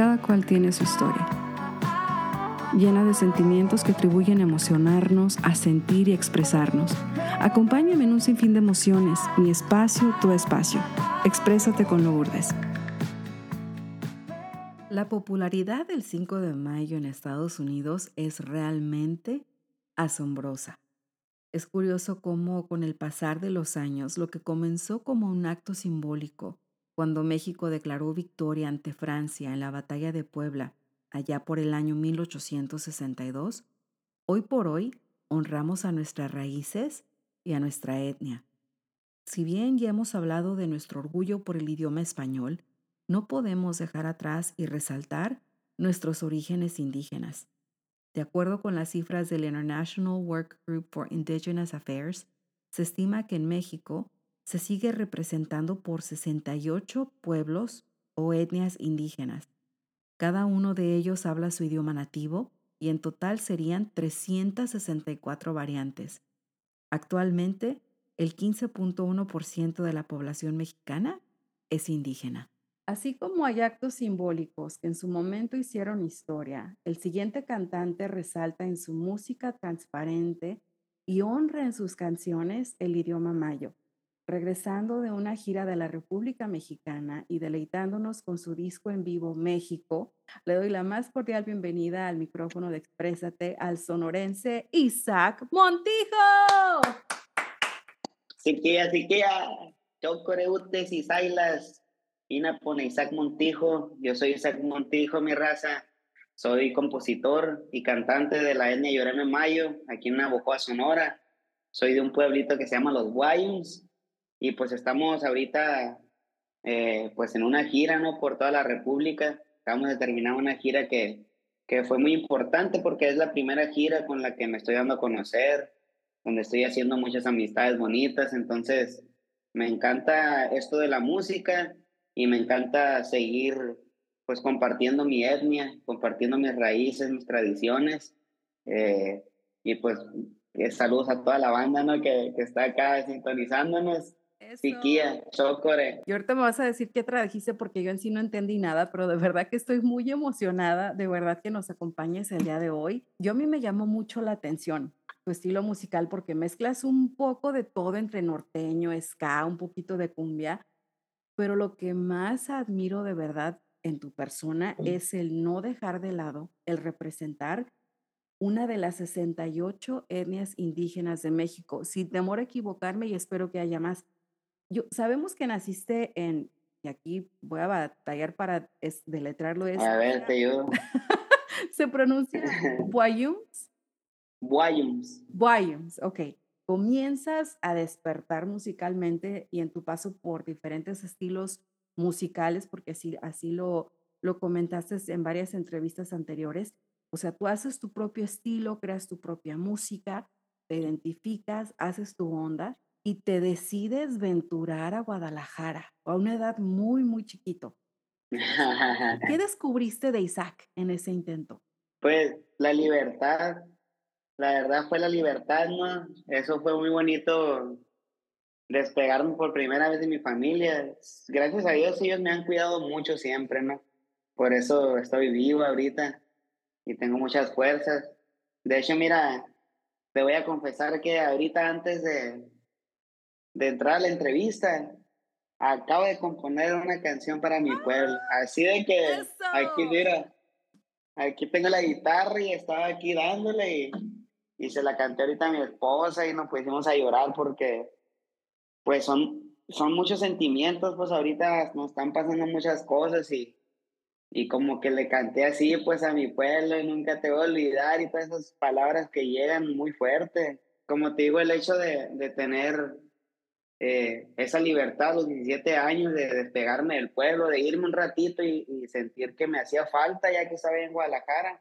Cada cual tiene su historia, llena de sentimientos que atribuyen a emocionarnos, a sentir y expresarnos. Acompáñame en un sinfín de emociones, mi espacio, tu espacio. Exprésate con Lourdes. La popularidad del 5 de mayo en Estados Unidos es realmente asombrosa. Es curioso cómo con el pasar de los años, lo que comenzó como un acto simbólico, cuando México declaró victoria ante Francia en la batalla de Puebla, allá por el año 1862, hoy por hoy honramos a nuestras raíces y a nuestra etnia. Si bien ya hemos hablado de nuestro orgullo por el idioma español, no podemos dejar atrás y resaltar nuestros orígenes indígenas. De acuerdo con las cifras del International Work Group for Indigenous Affairs, se estima que en México se sigue representando por 68 pueblos o etnias indígenas. Cada uno de ellos habla su idioma nativo y en total serían 364 variantes. Actualmente, el 15.1% de la población mexicana es indígena. Así como hay actos simbólicos que en su momento hicieron historia, el siguiente cantante resalta en su música transparente y honra en sus canciones el idioma mayo, regresando de una gira de la República Mexicana y deleitándonos con su disco en vivo México, le doy la más cordial bienvenida al micrófono de Exprésate al sonorense Isaac Montijo. Siquia, siquia, chocoreutes y sailas Ina pone Isaac Montijo, yo soy Isaac Montijo, mi raza. Soy compositor y cantante de la etnia Lloreme Mayo, aquí en Navojoa, Sonora. Soy de un pueblito que se llama Los Guayums y pues estamos ahorita eh, pues en una gira, ¿no? Por toda la República. Acabamos de terminar una gira que, que fue muy importante porque es la primera gira con la que me estoy dando a conocer, donde estoy haciendo muchas amistades bonitas. Entonces, me encanta esto de la música y me encanta seguir pues compartiendo mi etnia, compartiendo mis raíces, mis tradiciones eh, y pues eh, saludos a toda la banda ¿no? que, que está acá sintonizándonos. Siquia, Chocore. Y ahorita me vas a decir qué trajiste porque yo en sí no entendí nada, pero de verdad que estoy muy emocionada, de verdad que nos acompañes el día de hoy. Yo a mí me llamó mucho la atención tu estilo musical porque mezclas un poco de todo entre norteño, ska, un poquito de cumbia, pero lo que más admiro de verdad en tu persona es el no dejar de lado, el representar una de las 68 etnias indígenas de México. Sin temor a equivocarme y espero que haya más. Yo, sabemos que naciste en, y aquí voy a batallar para deletrarlo. Es, a ver, te ayudo. Se pronuncia Boyums. Boyums. Boyums, ok comienzas a despertar musicalmente y en tu paso por diferentes estilos musicales, porque así, así lo, lo comentaste en varias entrevistas anteriores, o sea, tú haces tu propio estilo, creas tu propia música, te identificas, haces tu onda y te decides venturar a Guadalajara a una edad muy, muy chiquito. ¿Qué descubriste de Isaac en ese intento? Pues la libertad, la verdad fue la libertad, ¿no? Eso fue muy bonito despegarme por primera vez de mi familia. Gracias a Dios ellos me han cuidado mucho siempre, ¿no? Por eso estoy vivo ahorita y tengo muchas fuerzas. De hecho, mira, te voy a confesar que ahorita antes de, de entrar a la entrevista, acabo de componer una canción para mi pueblo. Así de que aquí, mira, aquí tengo la guitarra y estaba aquí dándole y y se la canté ahorita a mi esposa y nos pusimos a llorar porque pues son, son muchos sentimientos, pues ahorita nos están pasando muchas cosas y, y como que le canté así pues a mi pueblo y nunca te voy a olvidar y todas esas palabras que llegan muy fuerte. Como te digo, el hecho de, de tener eh, esa libertad a los 17 años de despegarme del pueblo, de irme un ratito y, y sentir que me hacía falta ya que estaba en Guadalajara,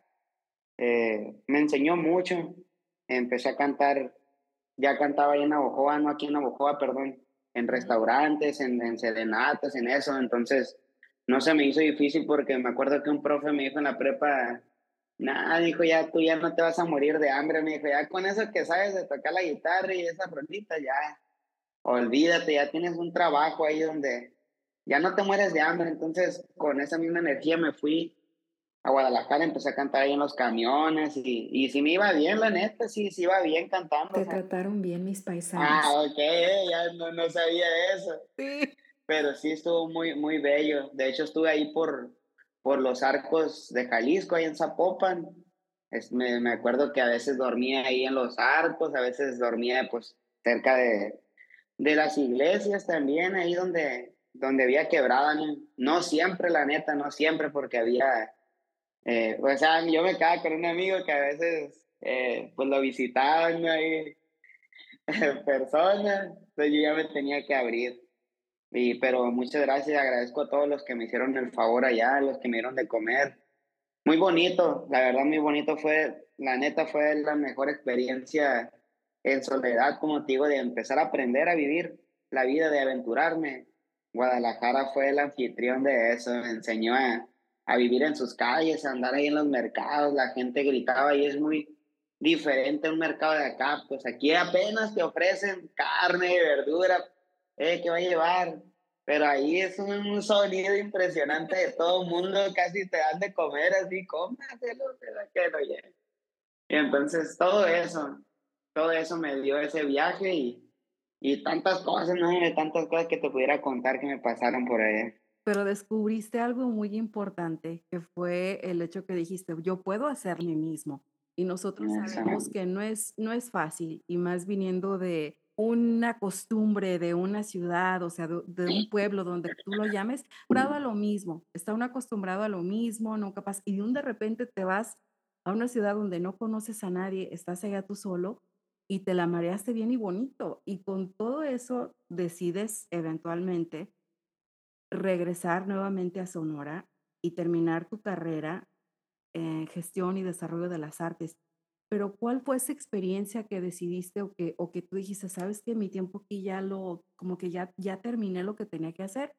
eh, me enseñó mucho. Empecé a cantar, ya cantaba ahí en Navojoa, no aquí en Navojoa, perdón, en restaurantes, en, en serenatas, en eso, entonces no se me hizo difícil porque me acuerdo que un profe me dijo en la prepa, nada, dijo, ya tú ya no te vas a morir de hambre, me dijo, ya con eso que sabes de tocar la guitarra y esa frontita, ya, olvídate, ya tienes un trabajo ahí donde ya no te mueres de hambre, entonces con esa misma energía me fui a Guadalajara, empecé a cantar ahí en los camiones y, y sí me iba bien, la neta, sí, sí iba bien cantando. Te trataron bien mis ah, paisanos. ok, ya no, no sabía eso. Sí. Pero sí estuvo muy, muy bello. De hecho, estuve ahí por, por los arcos de Jalisco, ahí en Zapopan. Es, me, me acuerdo que a veces dormía ahí en los arcos, a veces dormía pues cerca de, de las iglesias también, ahí donde, donde había quebrada. No, no siempre, la neta, no siempre, porque había eh, o sea, yo me quedaba con un amigo que a veces eh, pues lo visitaban ahí en persona, entonces yo ya me tenía que abrir. Y, pero muchas gracias, agradezco a todos los que me hicieron el favor allá, los que me dieron de comer. Muy bonito, la verdad muy bonito fue, la neta fue la mejor experiencia en soledad, como te digo, de empezar a aprender a vivir la vida, de aventurarme. Guadalajara fue el anfitrión de eso, me enseñó a, a vivir en sus calles, a andar ahí en los mercados, la gente gritaba y es muy diferente un mercado de acá, pues aquí apenas te ofrecen carne, verdura, eh, ¿qué va a llevar? Pero ahí es un, sonido impresionante de todo el mundo, casi te dan de comer así, cómaselo, que lo lleve. Y entonces todo eso, todo eso me dio ese viaje y, y tantas cosas, ¿no? Tantas cosas que te pudiera contar que me pasaron por ahí. Pero descubriste algo muy importante, que fue el hecho que dijiste: "Yo puedo hacer mí mismo". Y nosotros sabemos que no es no es fácil, y más viniendo de una costumbre, de una ciudad, o sea, de de un pueblo donde tú lo llames, acostumbrado a lo mismo, está uno acostumbrado a lo mismo, no capaz, y de un de repente te vas a una ciudad donde no conoces a nadie, estás allá tú solo, y te la mareaste bien y bonito. Y con todo eso decides eventualmente regresar nuevamente a Sonora y terminar tu carrera en gestión y desarrollo de las artes. Pero, ¿cuál fue esa experiencia que decidiste o que o que tú dijiste: "¿Sabes qué? Mi tiempo aquí ya lo como que ya ya terminé lo que tenía que hacer,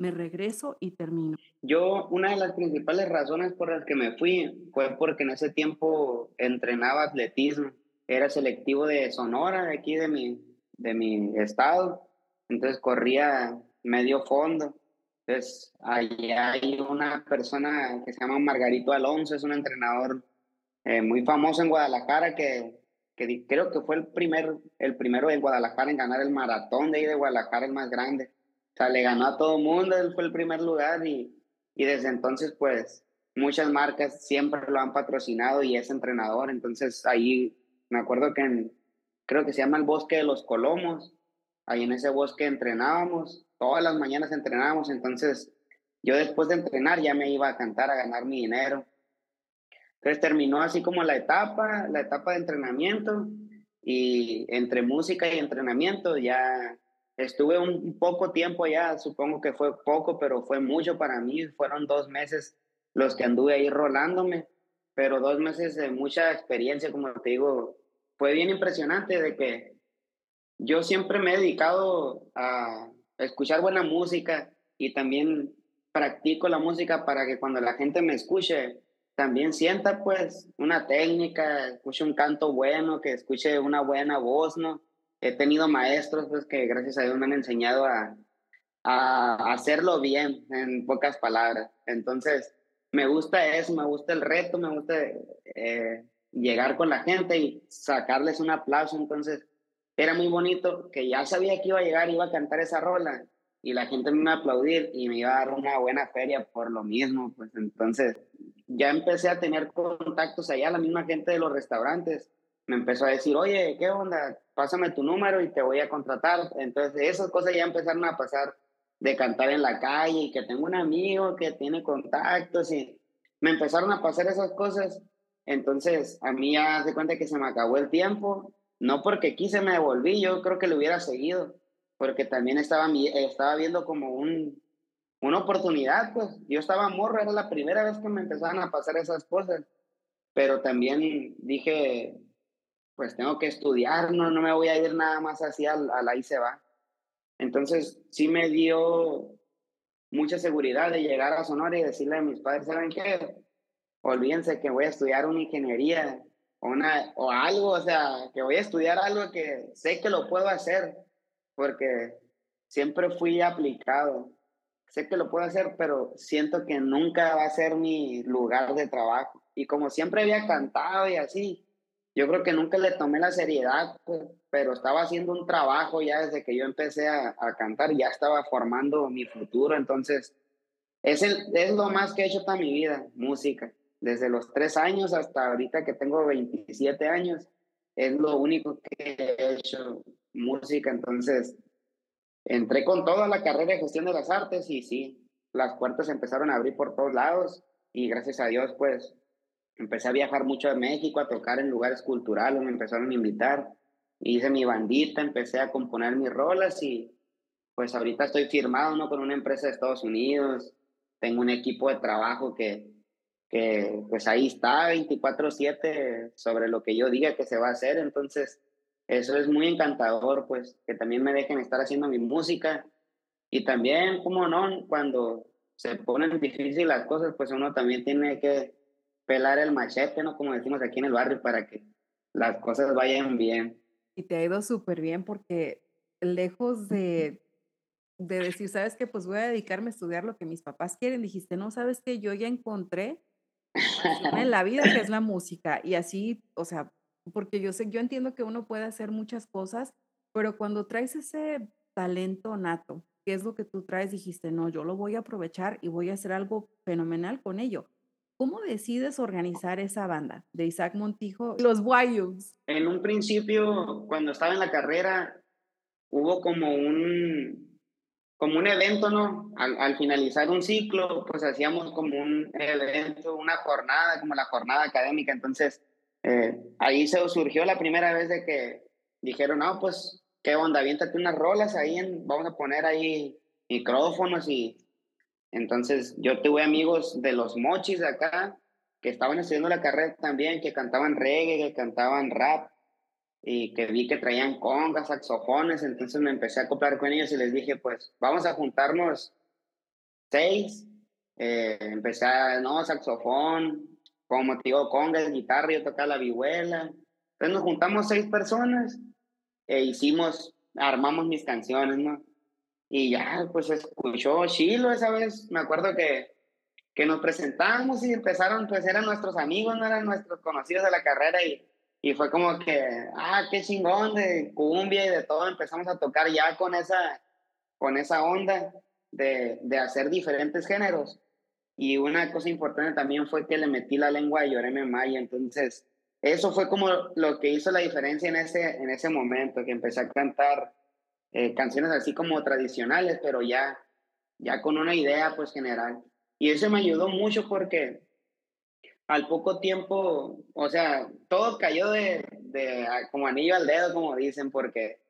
me regreso y termino"? Yo, una de las principales razones por las que me fui fue porque en ese tiempo entrenaba atletismo. Era selectivo de Sonora, de aquí de mi de mi estado. Entonces corría medio fondo. Entonces, allá hay una persona que se llama Margarito Alonso, es un entrenador eh, muy famoso en Guadalajara que, que, creo que fue el, primer, el primero en Guadalajara en ganar el maratón de ahí de Guadalajara, el más grande. O sea, le ganó a todo mundo, él fue el primer lugar y, y desde entonces, pues, muchas marcas siempre lo han patrocinado y es entrenador. Entonces, ahí me acuerdo que en, creo que se llama el Bosque de los Colomos, ahí en ese bosque entrenábamos todas las mañanas entrenábamos, entonces yo después de entrenar ya me iba a cantar a ganar mi dinero. Entonces terminó así como la etapa, la etapa de entrenamiento y entre música y entrenamiento ya estuve un, poco tiempo ya, supongo que fue poco, pero fue mucho para mí, fueron dos meses los que anduve ahí rolándome, pero dos meses de mucha experiencia, como te digo, fue bien impresionante de que yo siempre me he dedicado a, escuchar buena música y también practico la música para que cuando la gente me escuche también sienta pues una técnica, escuche un canto bueno, que escuche una buena voz, ¿no? He tenido maestros pues que gracias a Dios me han enseñado a, hacerlo bien, en pocas palabras. Entonces, me gusta eso, me gusta el reto, me gusta eh, llegar con la gente y sacarles un aplauso. Entonces, era muy bonito que ya sabía que iba a llegar, iba a cantar esa rola y la gente me iba a aplaudir y me iba a dar una buena feria por lo mismo, pues entonces ya empecé a tener contactos allá, la misma gente de los restaurantes me empezó a decir, oye, ¿qué onda? Pásame tu número y te voy a contratar. Entonces esas cosas ya empezaron a pasar de cantar en la calle y que tengo un amigo que tiene contactos y me empezaron a pasar esas cosas. Entonces a mí ya se cuenta que se me acabó el tiempo no porque quise me devolví, yo creo que lo hubiera seguido, porque también estaba, estaba viendo como un, una oportunidad, pues yo estaba morro, era la primera vez que me empezaban a pasar esas cosas, pero también dije, pues tengo que estudiar, no, no me voy a ir nada más así a, a la y se va. Entonces sí me dio mucha seguridad de llegar a Sonora y decirle a mis padres, ¿saben qué? Olvídense que voy a estudiar una ingeniería una, o algo, o sea, que voy a estudiar algo que sé que lo puedo hacer, porque siempre fui aplicado, sé que lo puedo hacer, pero siento que nunca va a ser mi lugar de trabajo. Y como siempre había cantado y así, yo creo que nunca le tomé la seriedad, pues, pero estaba haciendo un trabajo ya desde que yo empecé a, a cantar, ya estaba formando mi futuro, entonces es, el, es lo más que he hecho toda mi vida, música. Desde los tres años hasta ahorita que tengo 27 años, es lo único que he hecho música, entonces entré con toda la carrera de gestión de las artes y sí, las puertas empezaron a abrir por todos lados y gracias a Dios pues empecé a viajar mucho a México, a tocar en lugares culturales, me empezaron a invitar, hice mi bandita, empecé a componer mis rolas y pues ahorita estoy firmado ¿no? con una empresa de Estados Unidos, tengo un equipo de trabajo que, pues ahí está 24/7 sobre lo que yo diga que se va a hacer, entonces eso es muy encantador, pues que también me dejen estar haciendo mi música. Y también, como no, cuando se ponen difíciles las cosas, pues uno también tiene que pelar el machete, ¿no? Como decimos aquí en el barrio, para que las cosas vayan bien. Y te ha ido súper bien porque lejos de, de decir, sabes que pues voy a dedicarme a estudiar lo que mis papás quieren, dijiste, no, sabes que yo ya encontré en la vida que es la música. Y así, o sea, porque yo sé, yo entiendo que uno puede hacer muchas cosas, pero cuando traes ese talento nato, que es lo que tú traes, dijiste, no, yo lo voy a aprovechar y voy a hacer algo fenomenal con ello. ¿Cómo decides organizar esa banda de Isaac Montijo, los Wayums? En un principio, cuando estaba en la carrera, hubo como un, como un evento, ¿no? Al, al, finalizar un ciclo, pues hacíamos como un evento, una jornada, como la jornada académica. Entonces, eh, ahí se surgió la primera vez de que dijeron, no, pues, ¿qué onda? Aviéntate unas rolas ahí, en, vamos a poner ahí micrófonos y entonces yo tuve amigos de los mochis de acá que estaban estudiando la carrera también, que cantaban reggae, que cantaban rap y que vi que traían congas, saxofones, entonces me empecé a acoplar con ellos y les dije, pues vamos a juntarnos seis, eh, empecé a, no, saxofón, como te digo, congas, guitarra, yo tocaba la vihuela, entonces nos juntamos seis personas e hicimos, armamos mis canciones, ¿no? Y ya, pues escuchó Chilo esa vez. Me acuerdo que, que nos presentamos y empezaron, pues eran nuestros amigos, no eran nuestros conocidos de la carrera. Y, y fue como que, ah, qué chingón de cumbia y de todo. Empezamos a tocar ya con esa, con esa onda de, de hacer diferentes géneros. Y una cosa importante también fue que le metí la lengua de Lloreme Maya. Entonces, eso fue como lo que hizo la diferencia en ese, en ese momento, que empecé a cantar eh, canciones así como tradicionales, pero ya, ya con una idea pues general. Y eso me ayudó mucho porque al poco tiempo, o sea, todo cayó de, de como anillo al dedo, como dicen, porque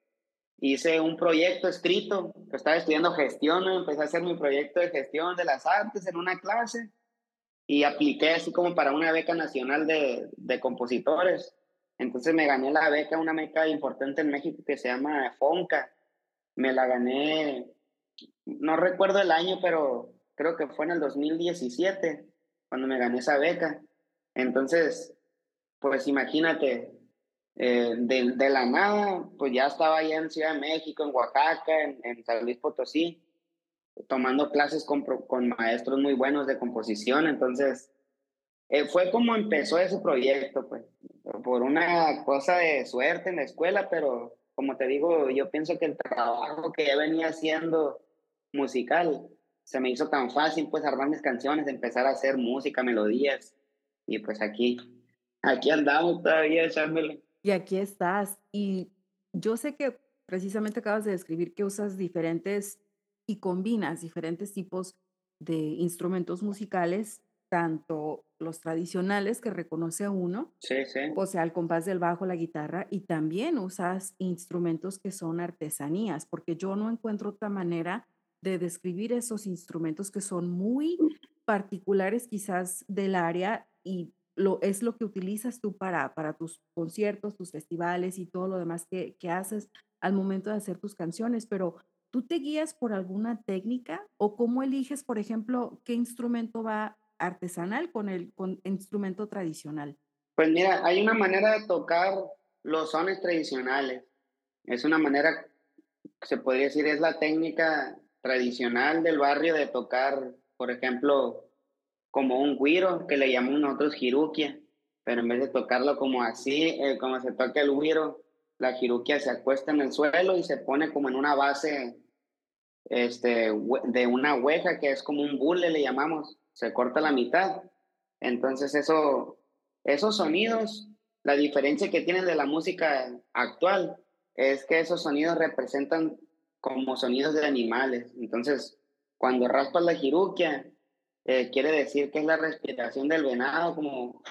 hice un proyecto escrito, que estaba estudiando gestión, empecé a hacer mi proyecto de gestión de las artes en una clase y apliqué así como para una beca nacional de, de compositores. Entonces me gané la beca, una beca importante en México que se llama FONCA, me la gané, no recuerdo el año, pero creo que fue en el 2017 cuando me gané esa beca. Entonces, pues imagínate, eh, de, de, la nada, pues ya estaba allá en Ciudad de México, en Oaxaca, en, en San Luis Potosí, tomando clases con, con, maestros muy buenos de composición. Entonces, eh, fue como empezó ese proyecto, pues, por una cosa de suerte en la escuela, pero como te digo, yo pienso que el trabajo que ya venía haciendo musical se me hizo tan fácil, pues, armar mis canciones, empezar a hacer música, melodías, y pues aquí, aquí andamos todavía echándole. Y aquí estás, y yo sé que precisamente acabas de describir que usas diferentes y combinas diferentes tipos de instrumentos musicales tanto los tradicionales que reconoce uno, sí, sí. o sea, el compás del bajo, la guitarra, y también usas instrumentos que son artesanías, porque yo no encuentro otra manera de describir esos instrumentos que son muy particulares quizás del área y lo, es lo que utilizas tú para, para tus conciertos, tus festivales y todo lo demás que, que haces al momento de hacer tus canciones, pero ¿tú te guías por alguna técnica o cómo eliges, por ejemplo, qué instrumento va artesanal con el con instrumento tradicional? Pues mira, hay una manera de tocar los sones tradicionales. Es una manera, se podría decir, es la técnica tradicional del barrio de tocar, por ejemplo, como un guiro, que le llamamos nosotros jiruquia, pero en vez de tocarlo como así, eh, como se toca el guiro, la jiruquia se acuesta en el suelo y se pone como en una base este, de una hueja que es como un bule, le llamamos, se corta la mitad. Entonces eso, esos sonidos, la diferencia que tienen de la música actual es que esos sonidos representan como sonidos de animales. Entonces, cuando raspas la jiruquia, eh, quiere decir que es la respiración del venado, como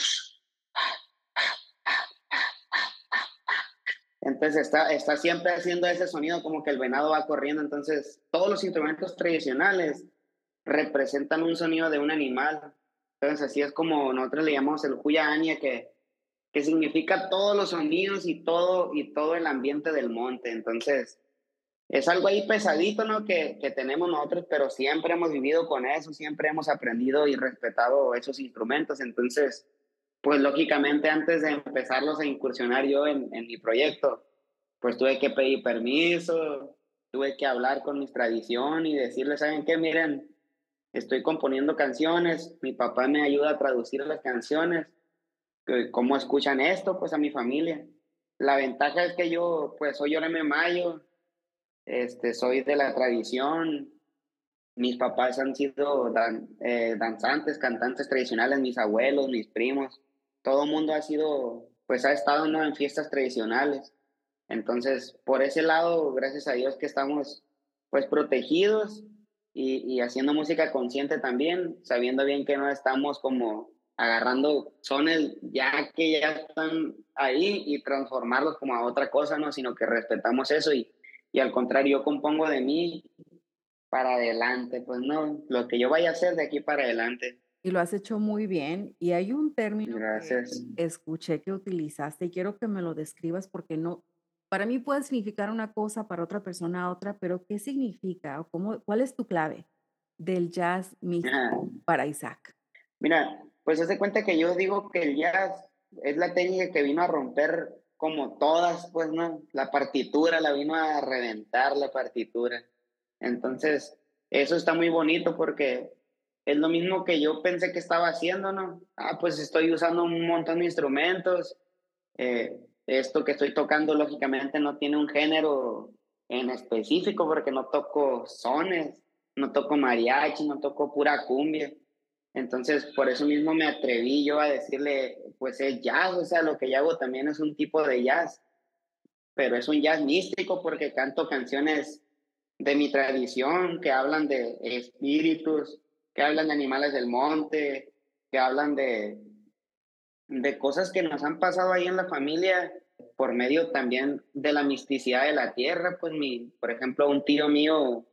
Entonces está, está siempre haciendo ese sonido como que el venado va corriendo. Entonces todos los instrumentos tradicionales representan un sonido de un animal. Entonces así es como nosotros le llamamos el Ania, que, que significa todos los sonidos y todo, y todo el ambiente del monte. Entonces es algo ahí pesadito, ¿no? Que, que tenemos nosotros, pero siempre hemos vivido con eso, siempre hemos aprendido y respetado esos instrumentos. Entonces pues lógicamente antes de empezarlos a incursionar yo en, en, mi proyecto, pues tuve que pedir permiso, tuve que hablar con mis tradición y decirles, ¿saben qué? Miren, estoy componiendo canciones, mi papá me ayuda a traducir las canciones, ¿cómo escuchan esto? Pues a mi familia. La ventaja es que yo, pues soy Oreme Mayo, este, soy de la tradición, mis papás han sido dan, eh, danzantes, cantantes tradicionales, mis abuelos, mis primos todo el mundo ha sido, pues ha estado ¿no? en fiestas tradicionales. Entonces, por ese lado, gracias a Dios que estamos pues protegidos y, y, haciendo música consciente también, sabiendo bien que no estamos como agarrando sones ya que ya están ahí y transformarlos como a otra cosa, ¿no? Sino que respetamos eso y, y al contrario, yo compongo de mí para adelante, pues no, lo que yo vaya a hacer de aquí para adelante. Y lo has hecho muy bien. Y hay un término que Gracias. escuché que utilizaste y quiero que me lo describas porque no, para mí puede significar una cosa, para otra persona otra, pero ¿qué significa o cómo, cuál es tu clave del jazz para Isaac? Mira, pues haz de cuenta que yo digo que el jazz es la técnica que vino a romper como todas, pues, ¿no? La partitura la vino a reventar la partitura. Entonces, eso está muy bonito porque es lo mismo que yo pensé que estaba haciendo, ¿no? Ah, pues estoy usando un montón de instrumentos. Eh, esto que estoy tocando, lógicamente, no tiene un género en específico porque no toco sones, no toco mariachi, no toco pura cumbia. Entonces, por eso mismo me atreví yo a decirle, pues es jazz, o sea, lo que yo hago también es un tipo de jazz, pero es un jazz místico porque canto canciones de mi tradición que hablan de espíritus, que hablan de animales del monte, que hablan de, de cosas que nos han pasado ahí en la familia por medio también de la misticidad de la tierra, pues mi, por ejemplo, un tío mío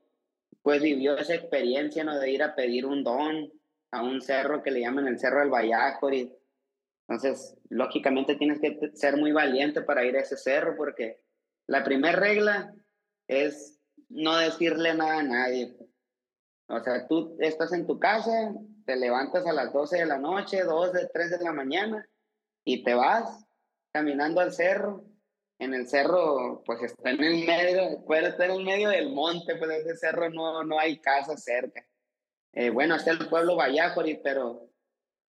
pues vivió esa experiencia, ¿no? De ir a pedir un don a un cerro que le llaman el Cerro del y Entonces, lógicamente tienes que ser muy valiente para ir a ese cerro porque la primera regla es no decirle nada a nadie. O sea, tú estás en tu casa, te levantas a las 12 de la noche, 2, 3 de la mañana y te vas caminando al cerro. En el cerro, pues está en el medio, puede estar en el medio del monte, pues ese cerro no, no hay casa cerca. Eh, bueno, está el pueblo Vallajori, pero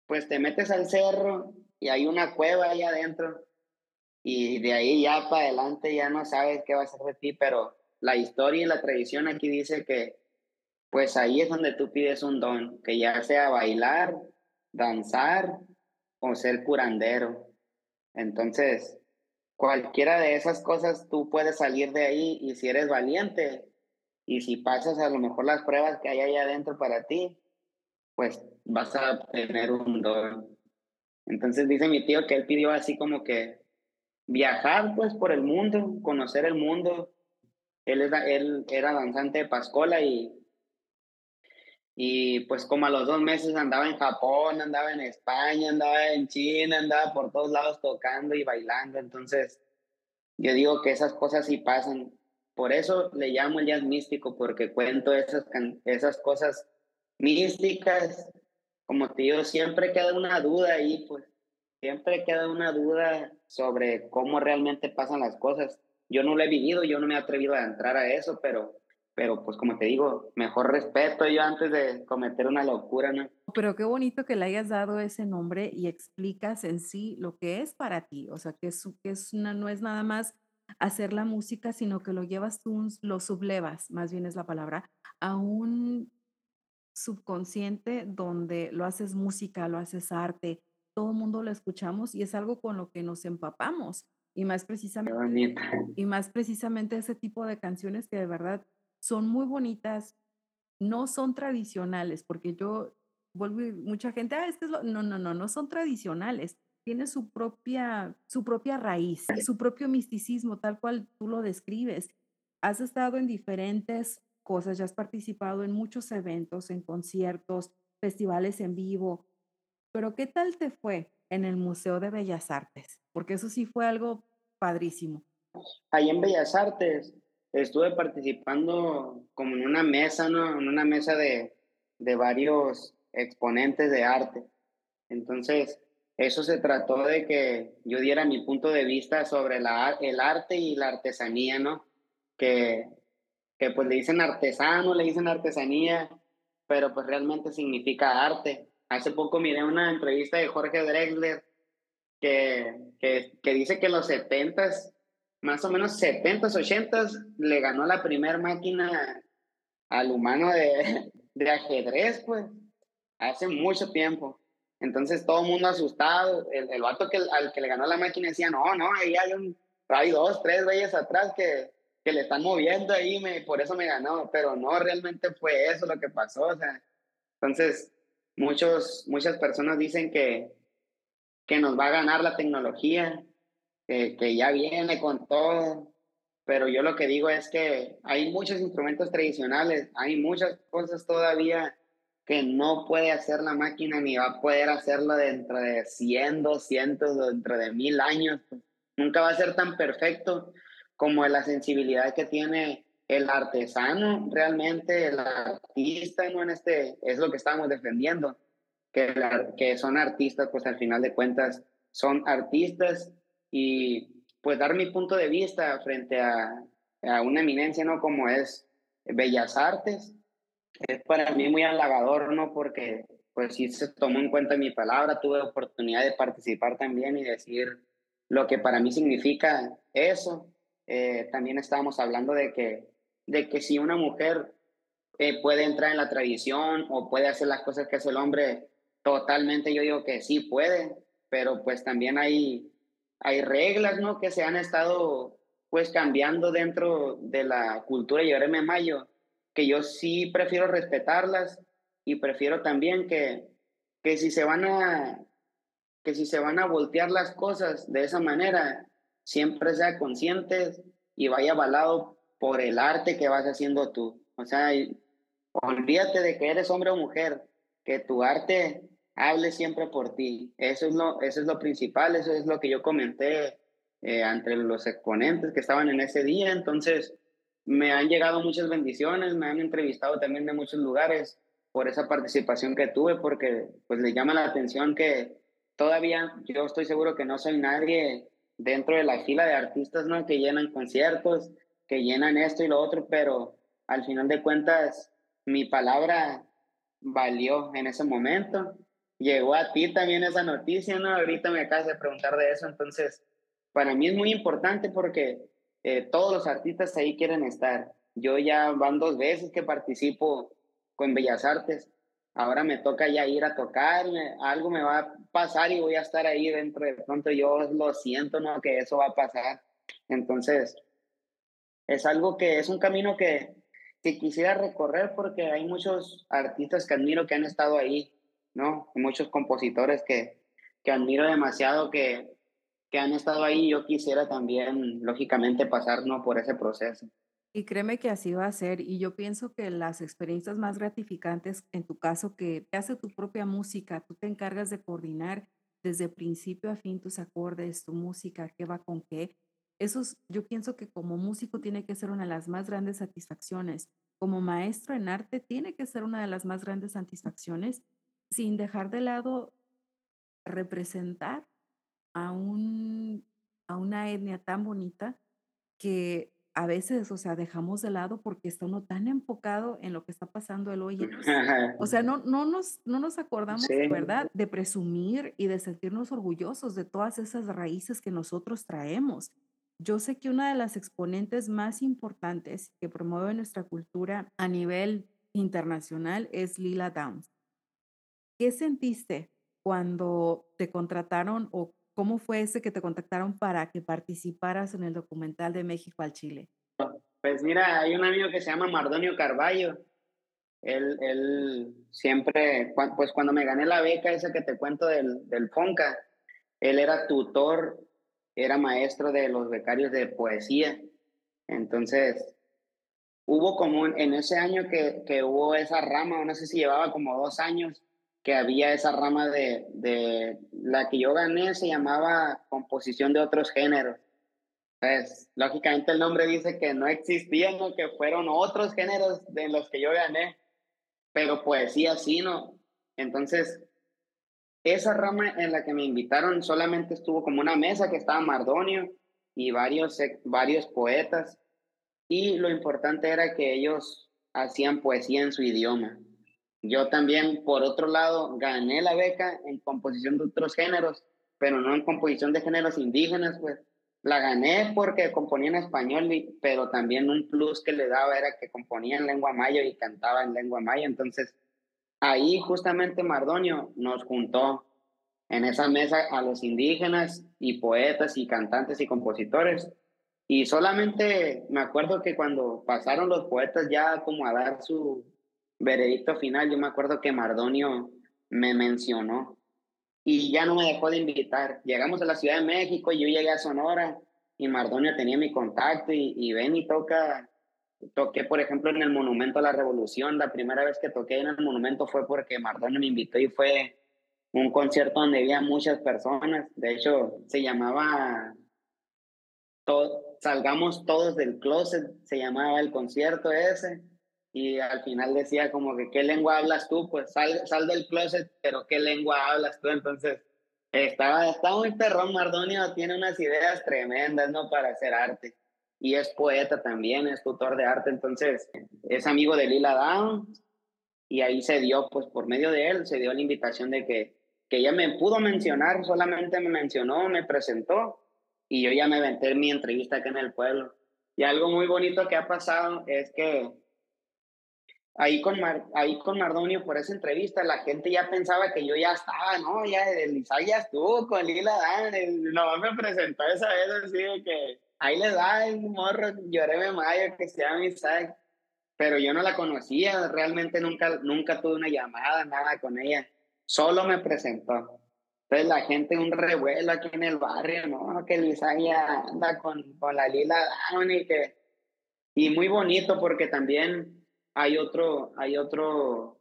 pues te metes al cerro y hay una cueva ahí adentro y de ahí ya para adelante ya no sabes qué va a ser de ti, pero la historia y la tradición aquí dice que pues ahí es donde tú pides un don, que ya sea bailar, danzar o ser curandero. Entonces, cualquiera de esas cosas tú puedes salir de ahí y si eres valiente y si pasas a lo mejor las pruebas que hay ahí adentro para ti, pues vas a tener un don. Entonces dice mi tío que él pidió así como que viajar pues por el mundo, conocer el mundo. Él era, él era danzante de Pascola y y pues como a los dos meses andaba en Japón, andaba en España, andaba en China, andaba por todos lados tocando y bailando. Entonces, yo digo que esas cosas sí pasan. Por eso le llamo el jazz místico, porque cuento esas, esas cosas místicas. Como te digo, siempre queda una duda ahí, pues siempre queda una duda sobre cómo realmente pasan las cosas. Yo no lo he vivido, yo no me he atrevido a entrar a eso, pero pero pues como te digo, mejor respeto yo antes de cometer una locura, ¿no? Pero qué bonito que le hayas dado ese nombre y explicas en sí lo que es para ti, o sea, que es, que es una, no es nada más hacer la música, sino que lo llevas tú, lo sublevas, más bien es la palabra, a un subconsciente donde lo haces música, lo haces arte, todo el mundo lo escuchamos y es algo con lo que nos empapamos. Y más precisamente, y más precisamente ese tipo de canciones que de verdad son muy bonitas, no son tradicionales, porque yo vuelvo y mucha gente, ah, es que es lo-". no, no, no, no son tradicionales. Tiene su propia, su propia raíz, su propio misticismo, tal cual tú lo describes. Has estado en diferentes cosas, ya has participado en muchos eventos, en conciertos, festivales en vivo, pero ¿qué tal te fue en el Museo de Bellas Artes? Porque eso sí fue algo padrísimo. Ahí en Bellas Artes estuve participando como en una mesa, ¿no? En una mesa de, de varios exponentes de arte. Entonces, eso se trató de que yo diera mi punto de vista sobre la, el arte y la artesanía, ¿no? Que, que pues le dicen artesano, le dicen artesanía, pero pues realmente significa arte. Hace poco miré una entrevista de Jorge Drexler que, que, que dice que los setentas, más o menos setentas, ochentas, le ganó la primer máquina al humano de, de ajedrez, pues, hace mucho tiempo. Entonces todo el mundo asustado, el, el vato que, al que le ganó la máquina decía, no, no, ahí hay, un, hay dos, tres reyes atrás que, que le están moviendo ahí, me, por eso me ganó, pero no, realmente fue eso lo que pasó, o sea, entonces muchos, muchas personas dicen que, que nos va a ganar la tecnología, que, que ya viene con todo, pero yo lo que digo es que hay muchos instrumentos tradicionales, hay muchas cosas todavía que no puede hacer la máquina ni va a poder hacerlo dentro de 100, 200, dentro de mil años. Nunca va a ser tan perfecto como la sensibilidad que tiene el artesano, realmente el artista, ¿no? En este, es lo que estamos defendiendo, que, que son artistas, pues al final de cuentas son artistas y pues dar mi punto de vista frente a, a una eminencia, ¿no? Como es Bellas Artes, es para mí muy halagador, ¿no? Porque pues sí se tomó en cuenta mi palabra, tuve oportunidad de participar también y decir lo que para mí significa eso. Eh, también estábamos hablando de que, de que si una mujer eh, puede entrar en la tradición o puede hacer las cosas que hace el hombre, totalmente yo digo que sí puede, pero pues también hay, hay reglas, ¿no? Que se han estado pues cambiando dentro de la cultura y me Mayo que yo sí prefiero respetarlas y prefiero también que, que si se van a que si se van a voltear las cosas de esa manera, siempre sea conscientes y vaya avalado por el arte que vas haciendo tú. O sea, olvídate de que eres hombre o mujer, que tu arte hable siempre por ti. Eso es lo, eso es lo principal, eso es lo que yo comenté eh, entre los exponentes que estaban en ese día. Entonces, me han llegado muchas bendiciones, me han entrevistado también de muchos lugares por esa participación que tuve, porque pues le llama la atención que todavía yo estoy seguro que no soy nadie dentro de la fila de artistas, ¿no? Que llenan conciertos, que llenan esto y lo otro, pero al final de cuentas mi palabra valió en ese momento. Llegó a ti también esa noticia, ¿no? Ahorita me acabas de preguntar de eso, entonces para mí es muy importante porque eh, todos los artistas ahí quieren estar. Yo ya van dos veces que participo con Bellas Artes. Ahora me toca ya ir a tocar, algo me va a pasar y voy a estar ahí dentro de pronto. Yo lo siento, ¿no? Que eso va a pasar. Entonces, es algo que es un camino que, que quisiera recorrer porque hay muchos artistas que admiro que han estado ahí, ¿no? muchos compositores que, que admiro demasiado que que han estado ahí, yo quisiera también, lógicamente, pasarnos por ese proceso. Y créeme que así va a ser. Y yo pienso que las experiencias más gratificantes, en tu caso, que te hace tu propia música, tú te encargas de coordinar desde principio a fin tus acordes, tu música, qué va con qué. Eso es- yo pienso que como músico tiene que ser una de las más grandes satisfacciones. Como maestro en arte tiene que ser una de las más grandes satisfacciones, sin dejar de lado representar a un a una etnia tan bonita que a veces, o sea, dejamos de lado porque está uno tan enfocado en lo que está pasando el hoy. O sea, no, no, nos, no nos acordamos, Sí, ¿verdad?, de presumir y de sentirnos orgullosos de todas esas raíces que nosotros traemos. Yo sé que una de las exponentes más importantes que promueve nuestra cultura a nivel internacional es Lila Downs. ¿Qué sentiste cuando te contrataron o cómo fue ese que te contactaron para que participaras en el documental de México al Chile? pues mira, hay un amigo que se llama Mardonio Carballo. Él, él siempre, pues cuando me gané la beca esa que te cuento del, del FONCA, él era tutor, era maestro de los becarios de poesía. Entonces, hubo como en ese año que, que hubo esa rama, no sé si llevaba como dos años, que había esa rama de, de la que yo gané, se llamaba composición de otros géneros. Pues, lógicamente el nombre dice que no existían, ¿no? que fueron otros géneros de los que yo gané, pero poesía sí, ¿no? Entonces, esa rama en la que me invitaron solamente estuvo como una mesa que estaba Mardonio y varios, varios poetas, y lo importante era que ellos hacían poesía en su idioma. Yo también, por otro lado, gané la beca en composición de otros géneros, pero no en composición de géneros indígenas, pues. La gané porque componía en español, pero también un plus que le daba era que componía en lengua maya y cantaba en lengua maya. Entonces, ahí justamente Mardonio nos juntó en esa mesa a los indígenas y poetas y cantantes y compositores. Y solamente me acuerdo que cuando pasaron los poetas ya como a dar su veredicto final, yo me acuerdo que Mardonio me mencionó y ya no me dejó de invitar. Llegamos a la Ciudad de México, yo llegué a Sonora y Mardonio tenía mi contacto y, y ven y toca. Toqué, por ejemplo, en el Monumento a la Revolución. La primera vez que toqué en el Monumento fue porque Mardonio me invitó y fue un concierto donde había muchas personas. De hecho, se llamaba to- Salgamos todos del closet, se llamaba el concierto ese. Y al final decía como que, ¿qué lengua hablas tú? Pues sal, sal del closet, pero ¿qué lengua hablas tú? Entonces, estaba, estaba muy perrón. Mardonio tiene unas ideas tremendas, ¿no? Para hacer arte. Y es poeta también, es tutor de arte. Entonces, es amigo de Lila Down y ahí se dio, pues por medio de él, se dio la invitación de que, que ella me pudo mencionar, solamente me mencionó, me presentó y yo ya me aventé mi entrevista acá en el pueblo. Y algo muy bonito que ha pasado es que ahí con, Mar, ahí con Mardonio, por esa entrevista, la gente ya pensaba que yo ya estaba, ¿no? Ya el Isaac ya estuvo con Lila Dan, el, no me presentó esa vez así de que ahí le da el morro, lloré mayo que se llama Isaac pero yo no la conocía, realmente nunca, nunca tuve una llamada, nada con ella, solo me presentó. Entonces la gente, un revuelo aquí en el barrio, ¿no? Que Luisa ya anda con, con la Lila Down y que... Y muy bonito porque también hay otro, hay otro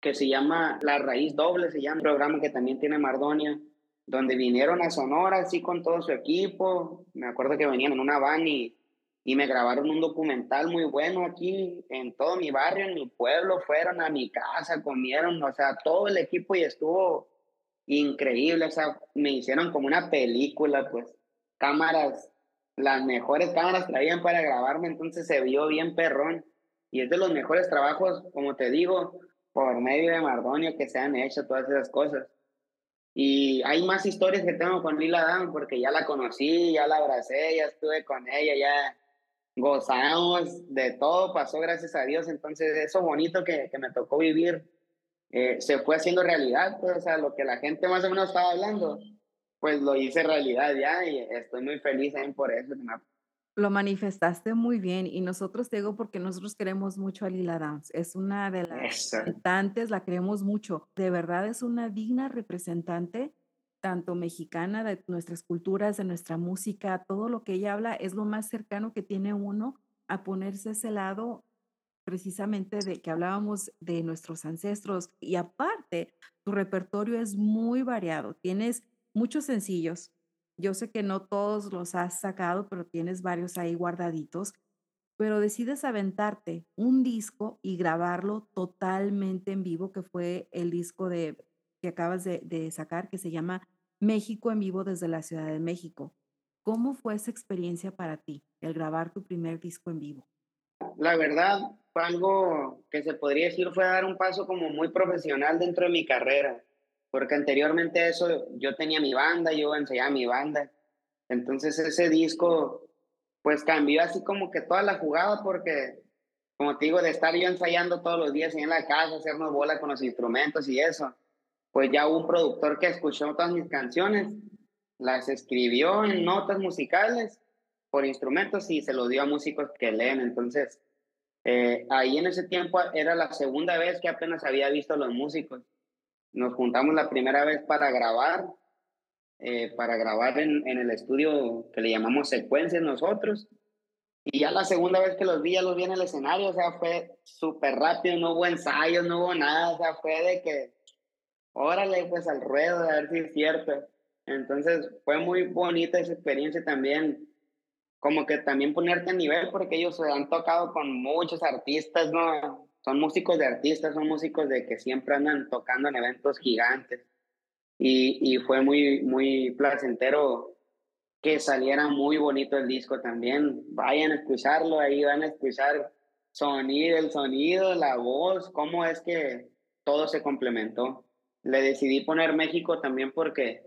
que se llama La Raíz Doble, se llama un programa que también tiene Mardonia, donde vinieron a Sonora así con todo su equipo. Me acuerdo que venían en una van y, y me grabaron un documental muy bueno aquí en todo mi barrio, en mi pueblo. Fueron a mi casa, comieron, o sea, todo el equipo y estuvo increíble. O sea, me hicieron como una película, pues cámaras, las mejores cámaras traían para grabarme, entonces se vio bien perrón. Y es de los mejores trabajos, como te digo, por medio de Mardonio que se han hecho todas esas cosas. Y hay más historias que tengo con Lila Dan porque ya la conocí, ya la abracé, ya estuve con ella, ya gozamos de todo, pasó gracias a Dios. Entonces, eso bonito que, que me tocó vivir eh, se fue haciendo realidad, pues, o sea, lo que la gente más o menos estaba hablando, pues lo hice realidad ya y estoy muy feliz también por eso. Lo manifestaste muy bien y nosotros te digo porque nosotros queremos mucho a Lila Downs. Es una de las Eso. cantantes, la queremos mucho. De verdad es una digna representante, tanto mexicana, de nuestras culturas, de nuestra música, todo lo que ella habla es lo más cercano que tiene uno a ponerse ese lado precisamente de que hablábamos de nuestros ancestros. Y aparte, tu repertorio es muy variado. Tienes muchos sencillos. Yo sé que no todos los has sacado, pero tienes varios ahí guardaditos. Pero decides aventarte un disco y grabarlo totalmente en vivo, que fue el disco de, que acabas de, sacar, que se llama México en vivo desde la Ciudad de México. ¿Cómo fue esa experiencia para ti, el grabar tu primer disco en vivo? La verdad, fue algo que se podría decir fue dar un paso como muy profesional dentro de mi carrera, porque anteriormente eso yo tenía mi banda, yo ensayaba mi banda. Entonces ese disco pues cambió así como que toda la jugada porque como te digo, de estar yo ensayando todos los días en la casa, hacernos bola con los instrumentos y eso, pues ya hubo un productor que escuchó todas mis canciones, las escribió en notas musicales por instrumentos y se los dio a músicos que leen. Entonces, eh, ahí en ese tiempo era la segunda vez que apenas había visto a los músicos. Nos juntamos la primera vez para grabar, eh, para grabar en, en el estudio que le llamamos secuencias nosotros. Y ya la segunda vez que los vi, ya los vi en el escenario, o sea, fue súper rápido, no hubo ensayos, no hubo nada, o sea, fue de que, órale, pues al ruedo, a ver si es cierto. Entonces, fue muy bonita esa experiencia también, como que también ponerte a nivel, porque ellos se han tocado con muchos artistas, ¿no? Son músicos de artistas, son músicos de que siempre andan tocando en eventos gigantes. Y, y fue muy, muy placentero que saliera muy bonito el disco también. Vayan a escucharlo, ahí van a escuchar sonido, el sonido, la voz, cómo es que todo se complementó. Le decidí poner México también porque,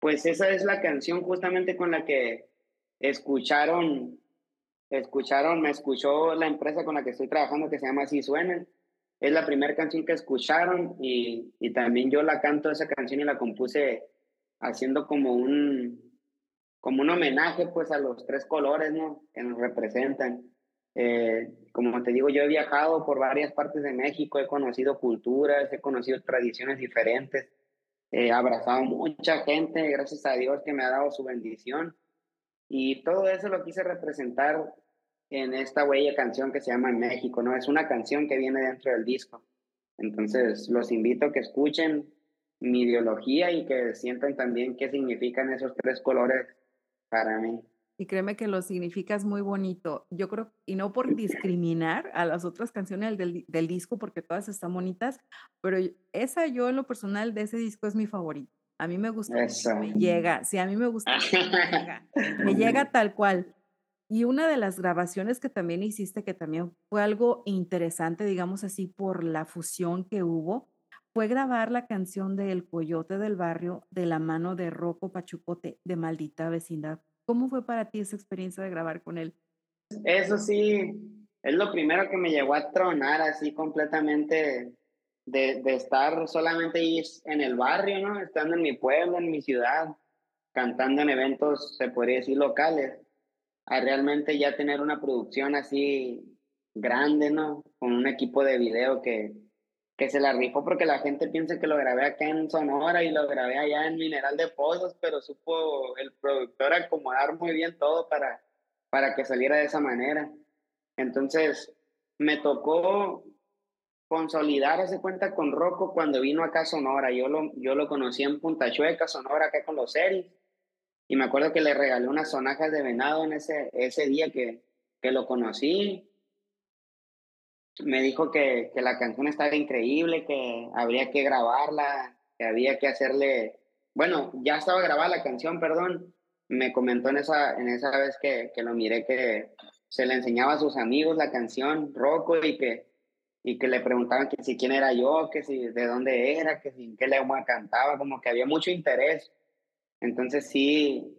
pues esa es la canción justamente con la que escucharon, escucharon, me escuchó la empresa con la que estoy trabajando que se llama Así Suena. Es la primera canción que escucharon y, y también yo la canto esa canción y la compuse haciendo como un, como un homenaje pues a los tres colores, ¿no? Que nos representan. Eh, como te digo, yo he viajado por varias partes de México, he conocido culturas, he conocido tradiciones diferentes, he abrazado mucha gente, gracias a Dios que me ha dado su bendición. Y todo eso lo quise representar en esta huella canción que se llama México, ¿no? Es una canción que viene dentro del disco. Entonces, los invito a que escuchen mi ideología y que sientan también qué significan esos tres colores para mí. Y créeme que lo significas muy bonito. Yo creo, y no por discriminar a las otras canciones del, del disco, porque todas están bonitas, pero esa yo en lo personal de ese disco es mi favorito. A mí me gusta, me llega, sí, a mí me gusta, me llega, me llega tal cual. Y una de las grabaciones que también hiciste, que también fue algo interesante, digamos así, por la fusión que hubo, fue grabar la canción de El Coyote del Barrio de la mano de Rocco Pachucote de Maldita Vecindad. ¿Cómo fue para ti esa experiencia de grabar con él? Eso sí, es lo primero que me llevó a tronar así completamente de, estar solamente ahí en el barrio, ¿no? Estando en mi pueblo, en mi ciudad, cantando en eventos, se podría decir, locales, a realmente ya tener una producción así grande, ¿no? Con un equipo de video que, que se la rifó porque la gente piensa que lo grabé acá en Sonora y lo grabé allá en Mineral de Pozos, pero supo el productor acomodar muy bien todo para, para que saliera de esa manera. Entonces, me tocó consolidar ese cuenta con Rocco cuando vino acá a Sonora. Yo lo, yo lo conocí en Punta Chueca, Sonora, acá con los series. Y me acuerdo que le regalé unas sonajas de venado en ese, ese día que, que lo conocí me dijo que, que, la canción estaba increíble, que habría que grabarla, que había que hacerle, bueno, ya estaba grabada la canción, perdón, me comentó en esa, en esa vez que, que lo miré que se le enseñaba a sus amigos la canción, Rocco, y que, y que le preguntaban que si quién era yo, que si de dónde era, que si qué lengua cantaba, como que había mucho interés. Entonces sí,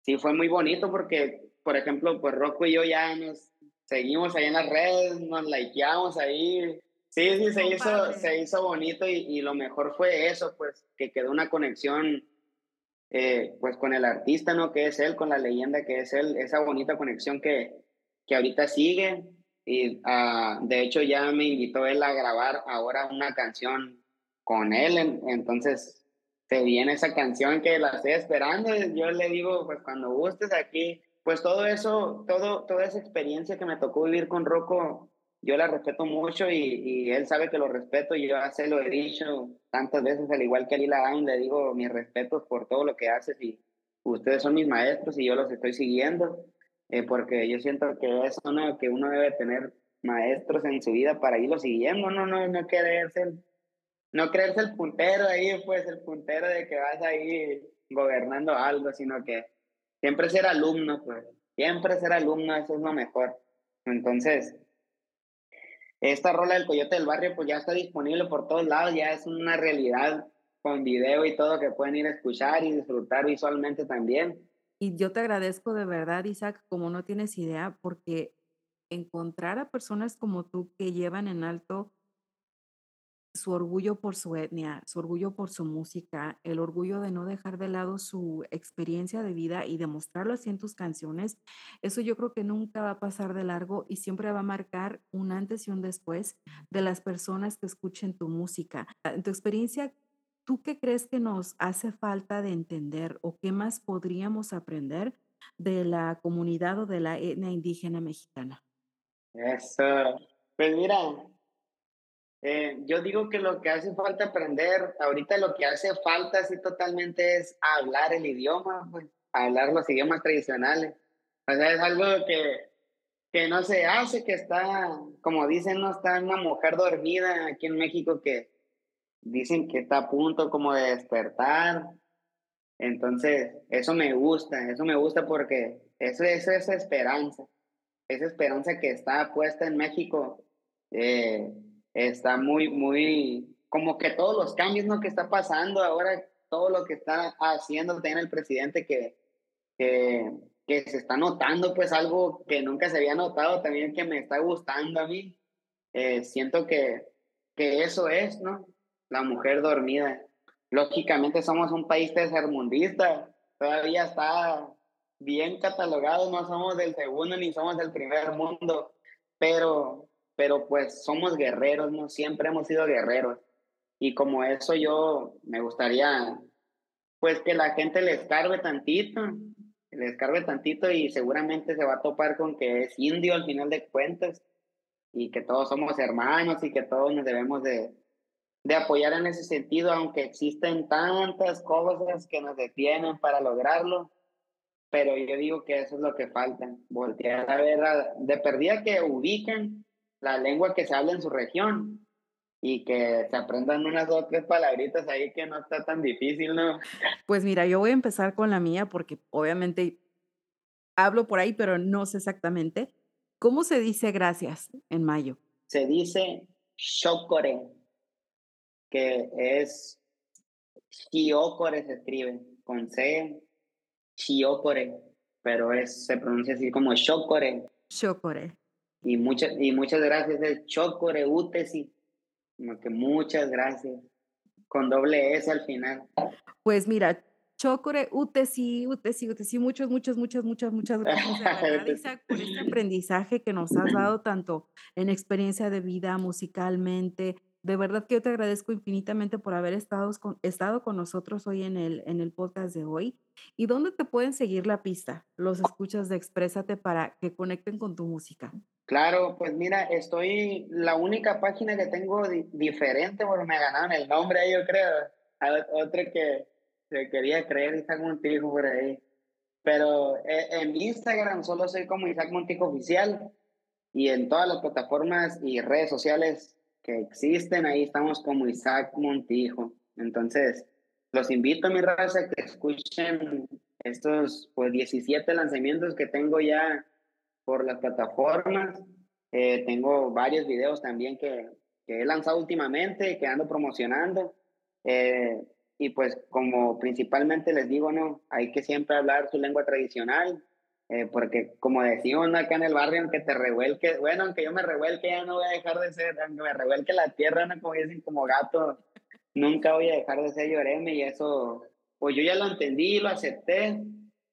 sí fue muy bonito porque, por ejemplo, pues Rocco y yo ya nos seguimos ahí en las redes, nos likeamos ahí. Sí, sí, se hizo, se hizo bonito y, y, lo mejor fue eso, pues, que quedó una conexión, eh, pues, con el artista, ¿no? Que es él, con la leyenda que es él, esa bonita conexión que, que ahorita sigue. Y uh, de hecho ya me invitó él a grabar ahora una canción con él, entonces se viene esa canción que la estoy esperando. Yo le digo, pues, cuando gustes aquí, pues todo eso, todo, toda esa experiencia que me tocó vivir con Rocco, yo la respeto mucho y, y, él sabe que lo respeto y yo se lo he dicho tantas veces, al igual que a Lila Ain, le digo mis respetos por todo lo que haces y ustedes son mis maestros y yo los estoy siguiendo, eh, porque yo siento que es uno que uno debe tener maestros en su vida para irlo siguiendo, no, no, no creerse, no creerse el puntero ahí, pues el puntero de que vas ahí gobernando algo, sino que siempre ser alumno, pues, siempre ser alumno, eso es lo mejor. Entonces, esta rola del Coyote del Barrio, pues ya está disponible por todos lados, ya es una realidad con video y todo que pueden ir a escuchar y disfrutar visualmente también. Y yo te agradezco de verdad, Isaac, como no tienes idea, porque encontrar a personas como tú que llevan en alto su orgullo por su etnia, su orgullo por su música, el orgullo de no dejar de lado su experiencia de vida y demostrarlo así en tus canciones, eso yo creo que nunca va a pasar de largo y siempre va a marcar un antes y un después de las personas que escuchen tu música. En tu experiencia, ¿tú qué crees que nos hace falta de entender o qué más podríamos aprender de la comunidad o de la etnia indígena mexicana? Eso. Pues mira, eh, yo digo que lo que hace falta aprender, ahorita lo que hace falta así totalmente es hablar el idioma, pues, hablar los idiomas tradicionales. O sea, es algo que, que no se hace, que está, como dicen, no está una mujer dormida aquí en México que dicen que está a punto como de despertar. Entonces, eso me gusta, eso me gusta porque eso, es esa esperanza esa esperanza que está puesta en México eh, está muy, muy, como que todos los cambios ¿no? que está pasando ahora, todo lo que está haciendo también el presidente que, que, que se está notando, pues algo que nunca se había notado también que me está gustando a mí. Eh, siento que, que eso es, ¿no? La mujer dormida. Lógicamente somos un país tercermundista, todavía está bien catalogados, no somos del segundo ni somos del primer mundo, pero, pero pues somos guerreros, ¿no? Siempre hemos sido guerreros. Y como eso yo me gustaría, pues que la gente le escarbe tantito, le escarbe tantito y seguramente se va a topar con que es indio al final de cuentas y que todos somos hermanos y que todos nos debemos de, de apoyar en ese sentido, aunque existen tantas cosas que nos detienen para lograrlo pero yo digo que eso es lo que falta, voltear a ver, de perdida que ubiquen la lengua que se habla en su región y que se aprendan unas o tres palabritas ahí que no está tan difícil, ¿no? Pues mira, yo voy a empezar con la mía porque obviamente hablo por ahí, pero no sé exactamente. ¿Cómo se dice gracias en mayo? Se dice shokore, que es shiokore se escribe con C Chiokore, pero es, se pronuncia así como Shokore. Shokore. Y muchas, y muchas gracias, es Chokore Utesi. Como que muchas gracias. Con doble S al final. Pues mira, Chokore, Utesi, Utesi, Utesi, muchas, muchas, muchas, muchas, muchas gracias, por este aprendizaje que nos has dado tanto en experiencia de vida, musicalmente, de verdad que yo te agradezco infinitamente por haber estado con, estado con nosotros hoy en el, en el podcast de hoy. ¿Y dónde te pueden seguir la pista, los escuchas de Exprésate para que conecten con tu música? Claro, pues mira, estoy, la única página que tengo diferente, porque me ganaron el nombre ahí, yo creo. Otra que se quería creer Isaac Montijo por ahí. Pero eh, en Instagram solo soy como Isaac Montijo Oficial y en todas las plataformas y redes sociales que existen, ahí estamos como Isaac Montijo. Entonces, los invito a mi raza que escuchen estos pues 17 lanzamientos que tengo ya por las plataformas. Eh, tengo varios videos también que, que, he lanzado últimamente, que ando promocionando. Eh, y pues como principalmente les digo, no, hay que siempre hablar su lengua tradicional, eh, porque como decimos acá en el barrio, aunque te revuelque, bueno, aunque yo me revuelque, ya no voy a dejar de ser, aunque me revuelque la tierra, no como dicen, como gato, nunca voy a dejar de ser lloreme y eso, pues yo ya lo entendí, lo acepté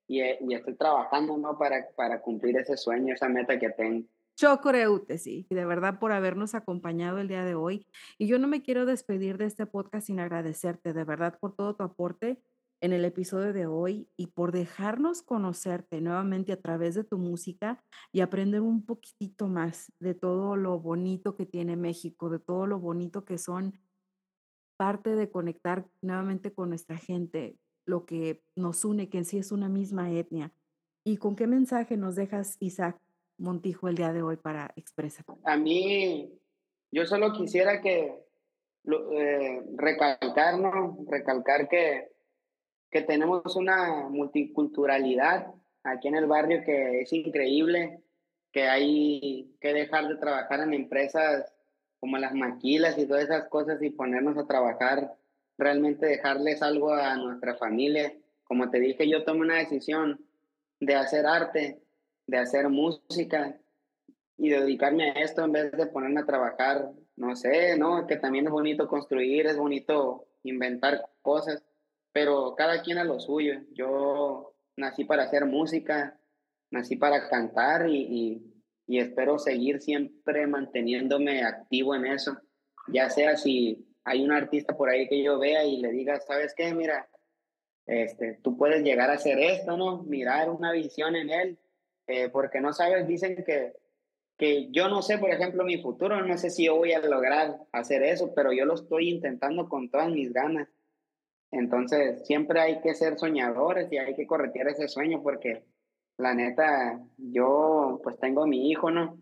y, eh, y estoy trabajando, ¿no? Para, para cumplir ese sueño, esa meta que tengo. Chocoreute, sí, de verdad por habernos acompañado el día de hoy. Y yo no me quiero despedir de este podcast sin agradecerte, de verdad, por todo tu aporte en el episodio de hoy y por dejarnos conocerte nuevamente a través de tu música y aprender un poquitito más de todo lo bonito que tiene México, de todo lo bonito que son parte de conectar nuevamente con nuestra gente, lo que nos une, que en sí es una misma etnia. ¿Y con qué mensaje nos dejas, Isaac Montijo, el día de hoy para expresar? A mí, yo solo quisiera que eh, recalcar, ¿no? Recalcar que que tenemos una multiculturalidad aquí en el barrio que es increíble, que hay que dejar de trabajar en empresas como las maquilas y todas esas cosas y ponernos a trabajar, realmente dejarles algo a nuestra familia. Como te dije, yo tomé una decisión de hacer arte, de hacer música y dedicarme a esto en vez de ponerme a trabajar, no sé, ¿no? Que también es bonito construir, es bonito inventar cosas, pero cada quien a lo suyo. Yo nací para hacer música, nací para cantar y y espero seguir siempre manteniéndome activo en eso, ya sea si hay un artista por ahí que yo vea y le diga, ¿sabes qué? Mira, este, tú puedes llegar a hacer esto, ¿no? Mirar una visión en él, eh, porque no sabes, dicen que, que yo no sé, por ejemplo, mi futuro, no sé si yo voy a lograr hacer eso, pero yo lo estoy intentando con todas mis ganas. Entonces, siempre hay que ser soñadores y hay que corretear ese sueño porque la neta, yo pues tengo a mi hijo, ¿no?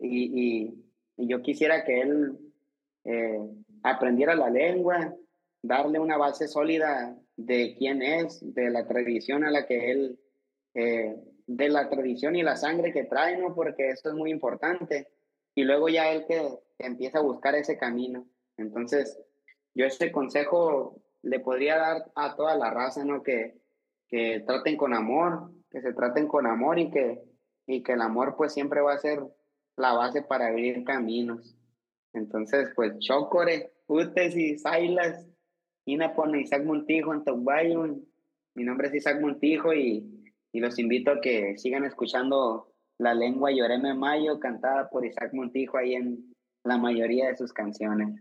Y, yo quisiera que él eh, aprendiera la lengua, darle una base sólida de quién es, de la tradición a la que él, eh, de la tradición y la sangre que trae, ¿no? Porque eso es muy importante. Y luego ya él que, que empieza a buscar ese camino. Entonces, yo ese consejo le podría dar a toda la raza, ¿no? Que, que traten con amor, que se traten con amor y que, y que el amor pues siempre va a ser la base para abrir caminos. Entonces, pues Chocore, Utes y Sailas, pone Isaac Montijo en Tobayo. Mi nombre es Isaac Montijo y, y los invito a que sigan escuchando la lengua Lloreme Mayo cantada por Isaac Montijo ahí en la mayoría de sus canciones.